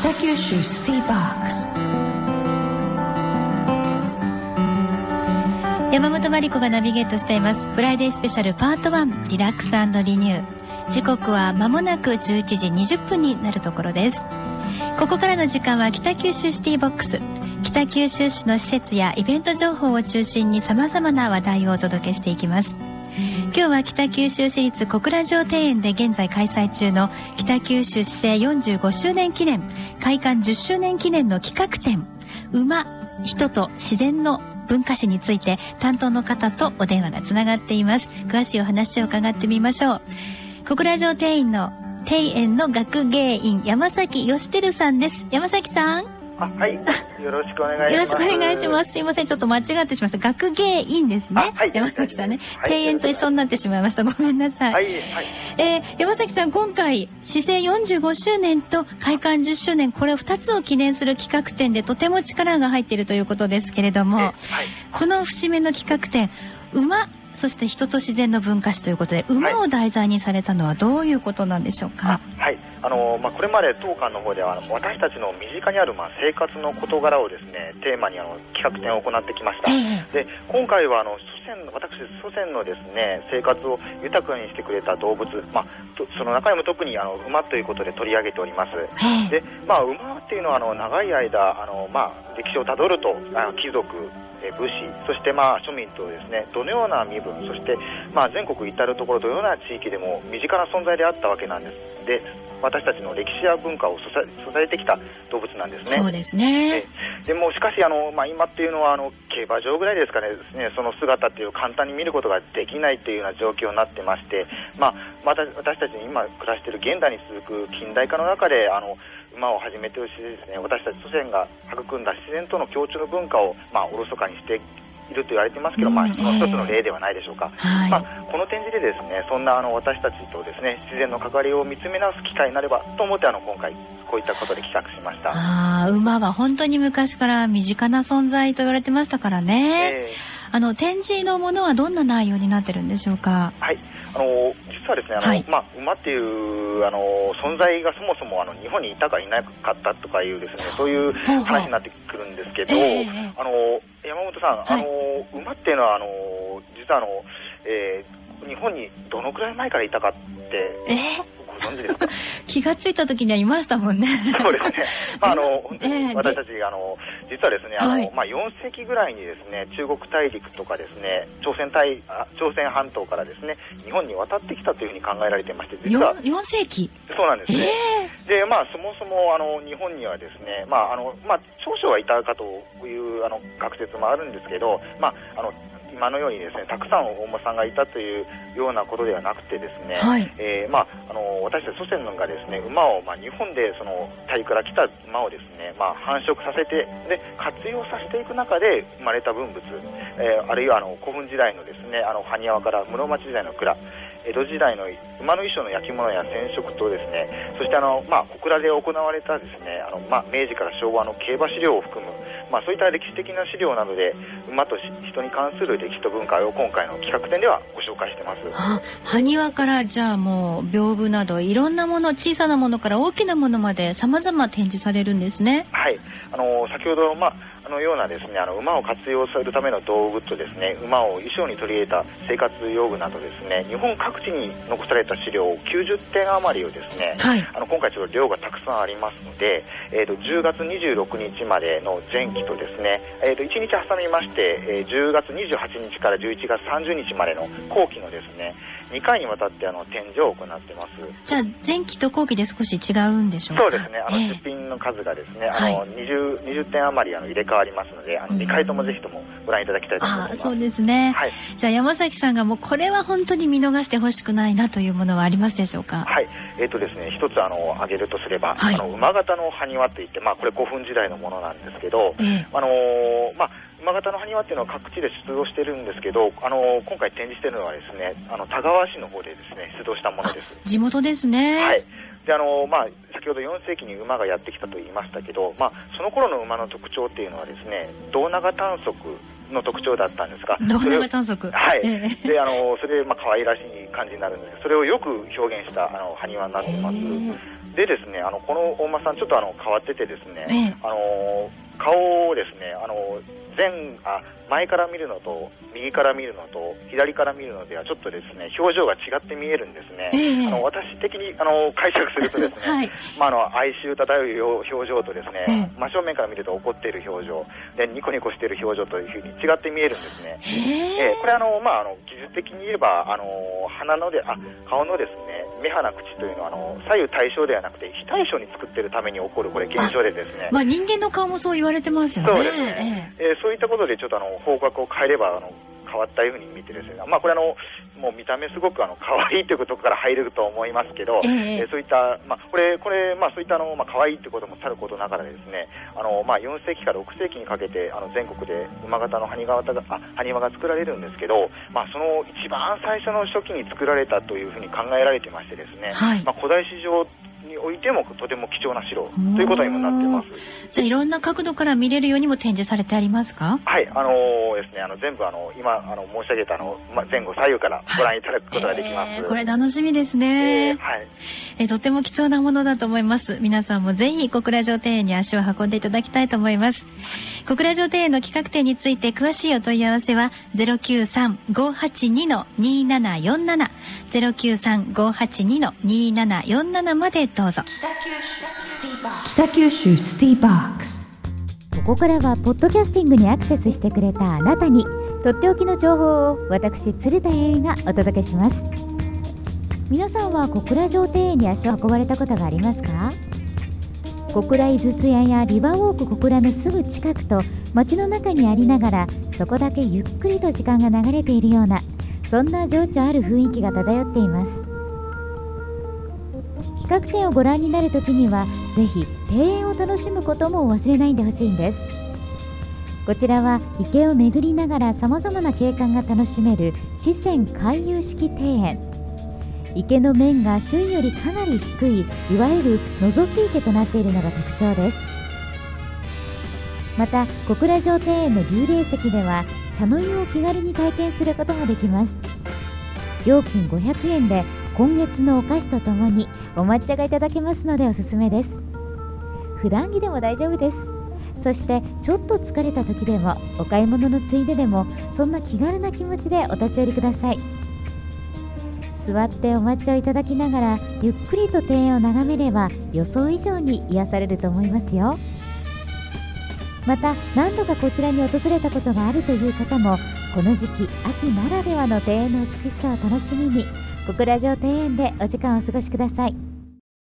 北九州シティボックス。山本真理子がナビゲートしています。 Friday Special Part 1 Relax Renew。時刻は間もなく11時20分になるところです。ここからの時間は北九州シティボックス。北九州市の施設やイベント情報を中心に様々な話題をお届けしていきます。今日は北九州市立小倉城庭園で現在開催中の北九州市政45周年記念開館10周年記念の企画展馬人と自然の文化史について担当の方とお電話がつながっています。詳しいお話を伺ってみましょう。小倉城庭園の庭園の学芸員山崎義輝さんです。山崎さん。はい。よろしくお願いします。よろしくお願いします。すいません。ちょっと間違ってしました。学芸員ですね。はい。山崎さんね。はい庭園と一緒になってしまいました。ごめんなさい。はい、はい。えー山崎さん、今回、市政45周年と開館10周年、これ2つを記念する企画展でとても力が入っているということですけれども、はい。この節目の企画展、馬、そして人と自然の文化史ということで、馬を題材にされたのはどういうことなんでしょうか、はい。あの、まあ、これまで当館の方では、私たちの身近にある、まあ、生活の事柄をですね、テーマに、あの、企画展を行ってきました。ええで、今回は、あの、祖先の、私、祖先のですね、生活を豊かにしてくれた動物、まあ、とその中でも特に、あの、馬ということで取り上げております。ええで、まあ、馬っていうのはあの長い間あの、まあ、歴史をたどるとあの貴族え武士そして、まあ、庶民とですねどのような身分そして、まあ、全国至る所どのような地域でも身近な存在であったわけなんですで私たちの歴史や文化を支えてきた動物なんですね。そうですね。でもしかしあの、まあ、今っていうのはあの競馬場ぐらいですかねその姿っていう簡単に見ることができないというような状況になってまして、まあ、また私たちに今暮らしている現代に続く近代化の中であの馬を始めてしてですね私たち祖先が育んだ自然との共通の文化を、まあ、おろそかにしていると言われてますけど、まあ、うんその一つの例ではないでしょうか。はい。まあ、この展示でですねそんなあの私たちとですね自然の関わりを見つめ直す機会になればと思ってあの今回こういったことで企画しました。ああ、馬は本当に昔から身近な存在と言われてましたからね。えあの、展示のものはどんな内容になってるんでしょうか？はい、あの実はですねあの、はい。まあ、馬っていうあの存在がそもそもあの日本にいたかいなかったとかいうですねそういう話になってくるんですけど、ええあの山本さん、あの馬っていうのはあの実はあの、えー日本にどのくらい前からいたかってえ？ーご存知ですか 気がついた時にはいましたもんね。そうですね。まあ、あの、ええに私たち、あの、実はですね、あの、はいまあ、4世紀ぐらいにですね、中国大陸とかですね、朝鮮大、あ朝鮮半島からですね、日本に渡ってきたというふうに考えられていまして、実は 4, 4世紀？そうなんですえね。えで、まあ、そもそも、あの、日本にはですね、まあ、あの、まあ、少々はいたかという、あの、学説もあるんですけど、まあ、あの、今のようにですね、たくさんお馬さんがいたというようなことではなくてですね、はい。えーまあ、あの私たち祖先がですね馬を、まあ、日本でその大陸から来た馬をですね、まあ、繁殖させてで活用させていく中で生まれた文物、えーあるいはあの古墳時代のですねあの埴輪から室町時代の蔵江戸時代の馬の衣装の焼き物や染色とですねそしてあの、まあ、小倉で行われたですねあの、まあ、明治から昭和の競馬資料を含む、まあ、そういった歴史的な資料などで馬とし人に関する歴史と文化を今回の企画展ではご紹介してます。あ、埴輪からじゃあもう屏風などいろんなもの、小さなものから大きなものまで様々展示されるんですね。はい、あの先ほど、まあ、あのようなですねあの馬を活用するための道具とですね馬を衣装に取り入れた生活用具などですね日本各地に残された資料90点余りをですね、はい。あの今回ちょっと量がたくさんありますので、えー、と10月26日までの前期とですね、えー、と1日挟みまして、えー10月28日から11月30日までの後期のですね2回にわたってあの展示を行ってます。じゃあ前期と後期で少し違うんでしょうか？そうですね、あのええ。出品の数がですね、あのはい。20, 20点余りあの入れ替わりますので、あの2回ともぜひともご覧いただきたいと思います。ああそうですね、はい、じゃあ山崎さんがもうこれは本当に見逃してほしくないなというものはありますでしょうか？はい、えっ、とですね、一つあの挙げるとすれば、はい。あの馬型の埴輪といって、まあこれ古墳時代のものなんですけど、ええ。あのーまあ馬型の埴輪っていうのは各地で出土してるんですけど、あのー今回展示してるのはですね、あの田川市の方でですね出土したものです。地元ですね。はい。であのまあ、先ほど4世紀に馬がやってきたと言いましたけど、まあ、その頃の馬の特徴っていうのはですね胴長短足の特徴だったんですが胴長短足はい、ええ。であのそれで、まあ可愛らしい感じになるんですけどそれをよく表現したあの埴輪になってます、でですね、あのこの大間さん、ちょっとあの変わっててですね、ええ。あの顔をですね、あの前あ前から見るのと右から見るのと左から見るのではちょっとですね表情が違って見えるんですね。ええ。あの私的にあの解釈するとですね、はい。まああの哀愁漂う表情とですね、ええ。真正面から見ると怒っている表情でニコニコしている表情というふうに違って見えるんですね。へえ。ーこれあの、まあ、あの技術的に言えばあの鼻のであ顔のですね目鼻口というのはあの左右対称ではなくて非対称に作っているために起こるこれ現象でですね。まあ人間の顔もそう言われてますよね。そうですね、えーそういったことでちょっとあの方角を変えればあの変わったいうに見てですね、まあ、これあのもう見た目すごくあの可愛いということから入ると思いますけど、ええ。えーそういった、まあ、これ、これ、まあ、そういったあの、まあ、可愛いということもさることながらですね、あの、まあ、4世紀から6世紀にかけて、あの、全国で馬型の埴輪が、あ、埴輪が作られるんですけど、まあ、その一番最初の初期に作られたというふうに考えられてましてですね、はい。まあ、古代史上においてもとても貴重な城ということにもなってます。じゃあいろんな角度から見れるようにも展示されてありますか？はい、あのーですね、あの全部あの今あの申し上げたあの、ま、前後左右からご覧いただくことができます。えーこれ楽しみですえね、ーはい。えーとても貴重なものだと思います皆さんもぜひ小倉城庭園に足を運んでいただきたいと思います小倉城庭園の企画展について詳しいお問い合わせは093-582-2747 093-582-2747までどうぞ。北九州シティボックス。ここからはポッドキャスティングにアクセスしてくれたあなたにとっておきの情報を私鶴田英がお届けします。皆さんは小倉城庭園に足を運ばれたことがありますか？小倉井筒屋やリバーウォーク小倉のすぐ近くと街の中にありながらそこだけゆっくりと時間が流れているようなそんな情緒ある雰囲気が漂っています。企画展をご覧になるときにはぜひ庭園を楽しむことも忘れないでほしいんです。こちらは池を巡りながらさまざまな景観が楽しめる四川回遊式庭園。池の面が周囲よりかなり低いいわゆる覗き池となっているのが特徴です。また小倉城庭園の幽霊石では茶の湯を気軽に体験することもできます。料金500円で今月のお菓子とともにお抹茶がいただけますのでおすすめです。普段着でも大丈夫です。そしてちょっと疲れた時でもお買い物のついででもそんな気軽な気持ちでお立ち寄りください。座ってお抹茶をいただきながらゆっくりと庭園を眺めれば予想以上に癒されると思いますよ。また何度かこちらに訪れたことがあるという方もこの時期秋ならではの庭園の美しさを楽しみに小倉城庭園でお時間をお過ごしください。